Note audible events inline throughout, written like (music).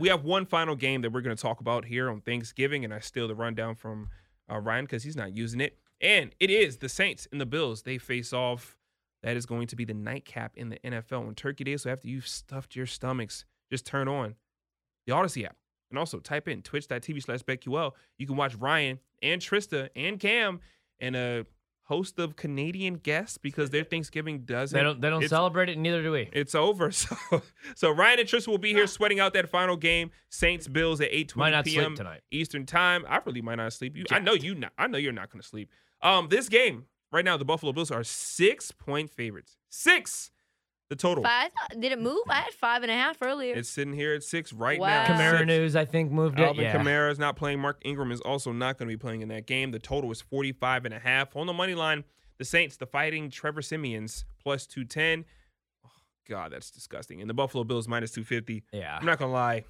we have one final game that we're going to talk about here on Thanksgiving, and I steal the rundown from uh, Ryan because he's not using it. And it is the Saints and the Bills. They face off. That is going to be the nightcap in the NFL on Turkey Day. So after you've stuffed your stomachs, just turn on the Audacy app. And also type in twitch.tv slash BetQL. You can watch Ryan and Trista and Cam and a host of Canadian guests because their Thanksgiving doesn't. They don't. They don't celebrate it. Neither do we. It's over. (laughs) So, so Ryan and Trista will be here sweating out that final game. Saints Bills at 8:20 Might sleep p.m. tonight. Eastern time. I really might not sleep. You, I know you. Not, I know you're not going to sleep. Um, this game right now, the Buffalo Bills are six point favorites. Six, the total. Five, did it move? I had five and a half earlier. It's sitting here at six right Wow. now. Kamara Six. News, I think, moved it. Alvin yeah. Kamara is not playing. Mark Ingram is also not going to be playing in that game. The total is 45 and a half. On the money line, the Saints, the fighting Trevor Siemians, plus 210. Oh, God, that's disgusting. And the Buffalo Bills, minus 250. Yeah. I'm not going to lie.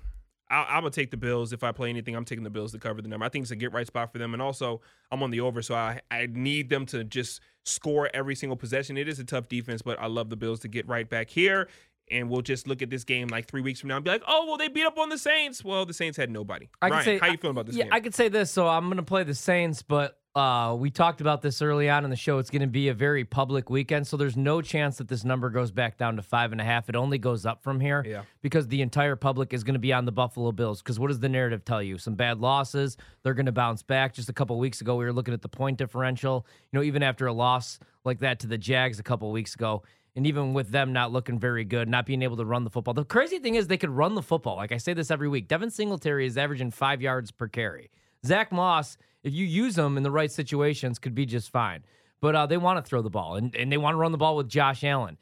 I, I'm going to take the Bills. If I play anything, I'm taking the Bills to cover the number. I think it's a get right spot for them. And also, I'm on the over, so I, I need them to just score every single possession. It is a tough defense, but I love the Bills to get right back here. And we'll just look at this game like three weeks from now and be like, oh, well, they beat up on the Saints. Well, the Saints had nobody. I Ryan, say- how you feeling about this yeah, game? I could say this. So I'm going to play the Saints, but uh, we talked about this early on in the show. It's going to be a very public weekend, so there's no chance that this number goes back down to five and a half. It only goes up from here Yeah. because the entire public is going to be on the Buffalo Bills. Because what does the narrative tell you? Some bad losses, they're going to bounce back. Just a couple weeks ago, we were looking at the point differential. You know, even after a loss like that to the Jags a couple weeks ago. And even with them not looking very good, not being able to run the football. The crazy thing is they could run the football. Like I say this every week. Devin Singletary is averaging five yards per carry. Zach Moss, if you use them in the right situations, could be just fine. But uh, they want to throw the ball and, and they want to run the ball with Josh Allen.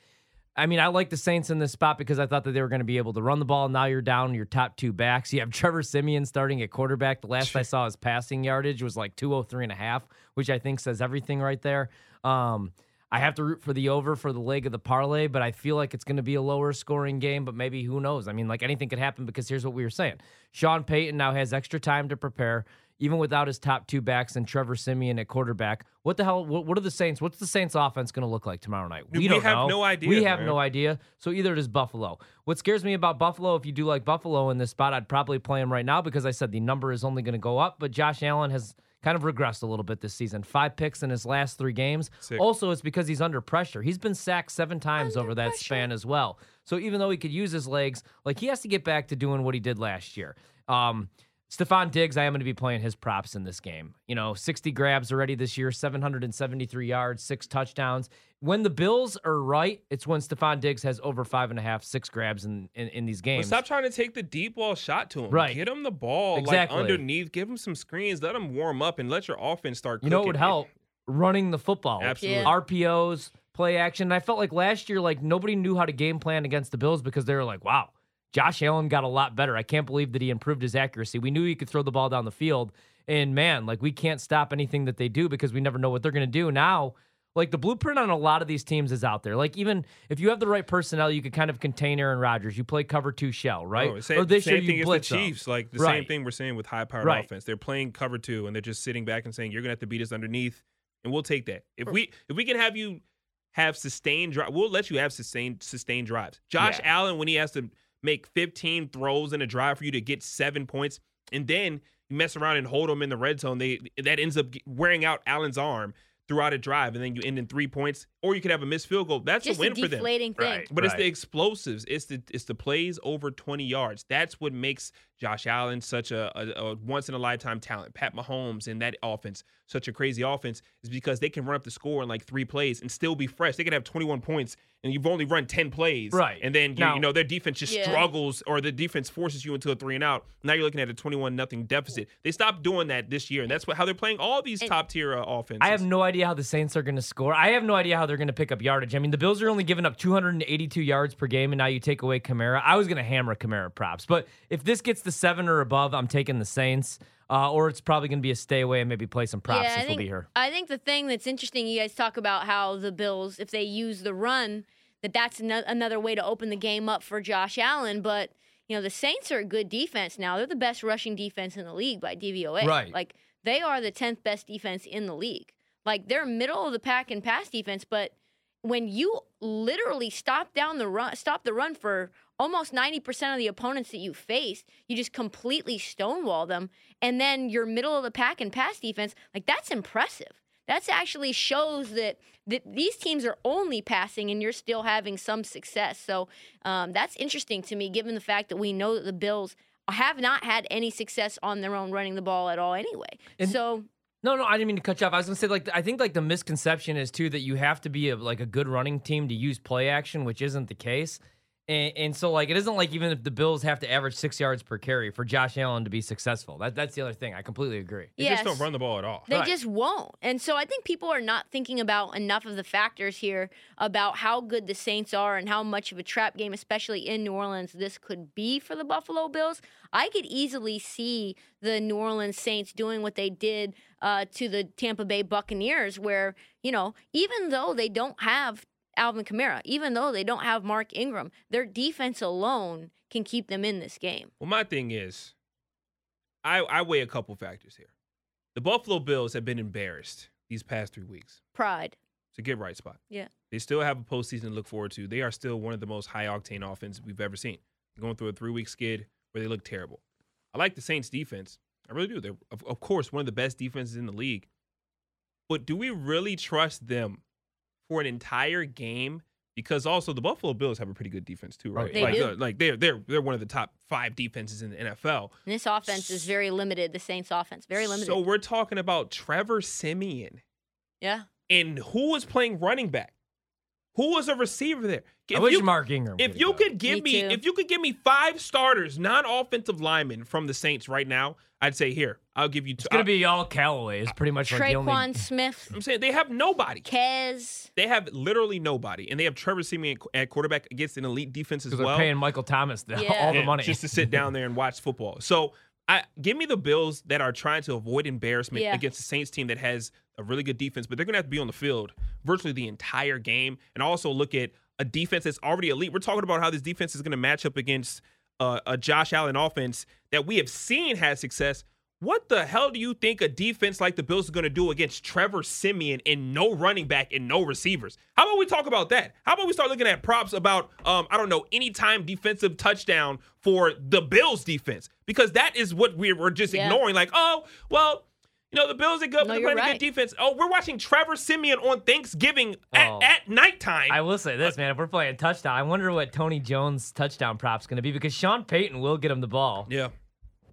I mean, I like the Saints in this spot because I thought that they were going to be able to run the ball. Now you're down your top two backs. You have Trevor Siemian starting at quarterback. The last I saw his passing yardage was like 203 and a half, which I think says everything right there. Um, I have to root for the over for the leg of the parlay, but I feel like it's going to be a lower scoring game, but maybe who knows? I mean, like anything could happen because here's what we were saying. Sean Payton now has extra time to prepare, even without his top two backs and Trevor Siemian at quarterback. What the hell? What, what are the Saints? What's the Saints offense going to look like tomorrow night? We don't have know. no idea, We have man. no idea. So either it is Buffalo. What scares me about Buffalo, if you do like Buffalo in this spot, I'd probably play him right now because I said the number is only going to go up. But Josh Allen has kind of regressed a little bit this season. Five picks in his last three games. Sick. Also, it's because he's under pressure. He's been sacked seven times over that span as well. So even though he could use his legs, like he has to get back to doing what he did last year. Um, Stefon Diggs, I am going to be playing his props in this game. You know, 60 grabs already this year, 773 yards, six touchdowns. When the Bills are right, it's when Stefon Diggs has over five and a half, six grabs in, in, in these But games. stop trying to take the deep ball shot to him. Right. Get him the ball Exactly. like underneath. Give him some screens. Let him warm up and let your offense start. You know what would help? Running the football. Absolutely. Yeah. RPOs, play action. And I felt like last year, like nobody knew how to game plan against the Bills because they were like, wow, Josh Allen got a lot better. I can't believe that he improved his accuracy. We knew he could throw the ball down the field. And man, like we can't stop anything that they do because we never know what they're going to do. Now, like the blueprint on a lot of these teams is out there. Like even if you have the right personnel, you could kind of contain Aaron Rodgers. You play cover two shell, right? Oh, same, or this same year thing you as blitz the them. Chiefs. Like the same thing we're saying with high powered Right. offense. They're playing cover two and they're just sitting back and saying, You're gonna have to beat us underneath, and we'll take that. If we if we can have you have sustained drive, we'll let you have sustained sustained drives. Josh Yeah. Allen, when he has to make 15 throws in a drive for you to get seven points, and then you mess around and hold them in the red zone, they that ends up wearing out Allen's arm throughout a drive, and then you end in three points, or you could have a missed field goal. That's Just a win a for them. deflating thing. Right. But it's the explosives. It's the it's the plays over 20 yards. That's what makes Josh Allen such a, a, a once in a lifetime talent. Pat Mahomes and that offense such a crazy offense is because they can run up the score in like three plays and still be fresh. They can have 21 points and you've only run 10 plays. Right. And then you, Now- you know their defense just Yeah. struggles or the defense forces you into a three and out. Now you're looking at a 21 nothing deficit. They stopped doing that this year and that's what how they're playing all these top tier uh, offenses. I have no idea how the Saints are going to score. I have no idea how they're going to pick up yardage. I mean, the Bills are only giving up 282 yards per game, and now you take away Kamara. I was going to hammer Kamara props, but if this gets to seven or above, I'm taking the Saints. Uh, or it's probably going to be a stay away and maybe play some props yeah, since think, we'll be here. I think the thing that's interesting, you guys talk about how the Bills, if they use the run, that that's ano- another way to open the game up for Josh Allen. But you know, the Saints are a good defense now. They're the best rushing defense in the league by DVOA. Right. Like they are the tenth best defense in the league. Like they're middle of the pack in pass defense, but when you literally stop down the run, stop the run for almost 90% of the opponents that you face, you just completely stonewall them. And then your middle of the pack and pass defense, like that's impressive. That's actually shows that, that these teams are only passing and you're still having some success. So um, that's interesting to me, given the fact that we know that the Bills have not had any success on their own running the ball at all anyway. And- so No, no, I didn't mean to cut you off. I was gonna say like I think like the misconception is too that you have to be a, like a good running team to use play action, which isn't the case. And, and so like it isn't like even if the Bills have to average six yards per carry for Josh Allen to be successful. That that's the other thing. I completely agree. They yes. just don't run the ball at all. They Right. just won't. And so I think people are not thinking about enough of the factors here about how good the Saints are and how much of a trap game, especially in New Orleans, this could be for the Buffalo Bills. I could easily see the New Orleans Saints doing what they did uh, to the Tampa Bay Buccaneers, where, you know, even though they don't have Alvin Kamara, even though they don't have Mark Ingram, their defense alone can keep them in this game. Well, my thing is, I I weigh a couple factors here. The Buffalo Bills have been embarrassed these past three weeks. Pride. It's a get right spot. Yeah. They still have a postseason to look forward to. They are still one of the most high octane offenses we've ever seen. They're going through a three week skid where they look terrible. I like the Saints defense. I really do. They're of, of course one of the best defenses in the league. But do we really trust them for an entire game? Because also the Buffalo Bills have a pretty good defense too, right? They like, do. uh, like they're they're they're one of the top five defenses in the NFL. And this offense is very limited, the Saints offense. Very limited. So we're talking about Trevor Siemian. yeah. And who was playing running back? Who was a receiver there? I If wish you, Mark Ingram. if could've you gone. could give Me me, if you could give me five starters, non-offensive linemen from the Saints right now, I'd say here, I'll give you two. it's gonna be all Callaway. It's pretty much like the Tre'Quan only. Smith, I'm saying they have nobody. Kez. They have literally nobody, and they have Trevor Siemian at quarterback against an elite defense as Because well. they're paying Michael Thomas the, Yeah. all the money. just to sit down there and watch football. So I give me the Bills that are trying to avoid embarrassment Yeah. against the Saints team that has a really good defense, but they're gonna have to be on the field virtually the entire game, and also look at a defense that's already elite. We're talking about how this defense is gonna match up against uh, a Josh Allen offense that we have seen has success. What the hell do you think a defense like the Bills is going to do against Trevor Siemian and no running back and no receivers? How about we talk about that? How about we start looking at props about um I don't know anytime defensive touchdown for the Bills defense because that is what we're, we're just Yeah. ignoring. Like oh well. You know, the Bills are good, no, they're you're playing a right. good defense. Oh, we're watching Trevor Siemian on Thanksgiving at, Oh. at nighttime. I will say this, man. If we're playing touchdown, I wonder what Tony Jones' touchdown prop's going to be because Sean Payton will get him the ball. yeah.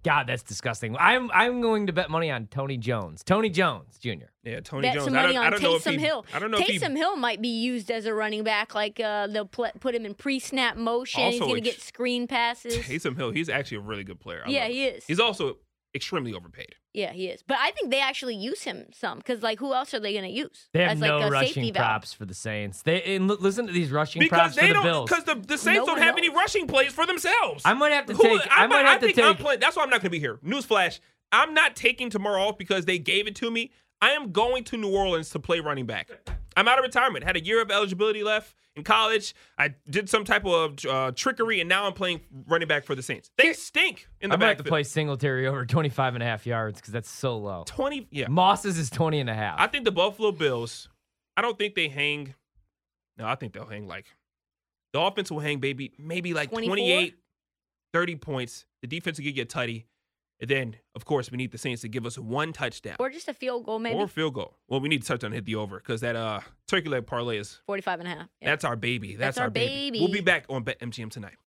God, that's disgusting. I'm I'm going to bet money on Tony Jones. Tony Jones Jr. Yeah, Tony Bet Jones. some I money don't, I on don't know if Taysom he, Hill. I don't know if he Taysom Hill might be used as a running back. Like uh, they'll pl- put him in pre-snap motion. He's going to get screen passes. Taysom Hill, he's actually a really good player. I yeah, he is. He's also extremely overpaid. yeah, he is. But I think they actually use him some because, like, who else are they going to use? They have as no like a rushing safety valve? props for the Saints. They and li- listen to these rushing Because props they for the don't, Bills. because the, the Saints No don't one have any rushing plays for themselves. I might have to Who- take. I, might have to think I'm take. That's why I'm not going to be here. Newsflash: I'm not taking tomorrow off because they gave it to me. I am going to New Orleans to play running back. I'm out of retirement. Had a year of eligibility left in college. I did some type of uh, trickery, and now I'm playing running back for the Saints. They stink in the back. I might have to backfield. play Singletary over 25 and a half yards because that's so low. Twenty. Yeah, Moss's is 20 and a half. I think the Buffalo Bills. I don't think they hang. No, I think they'll hang like the offense will hang, baby, maybe like 24? 28, 30 points. The defense will get you a tutty. And then, of course, we need the Saints to give us one touchdown Or just a field goal, maybe. or field goal. Well, we need to touchdown to hit the over because that uh turkey leg parlay is 45 and a half. Yeah. that's our baby. That's, That's our We'll be back on BetMGM tonight.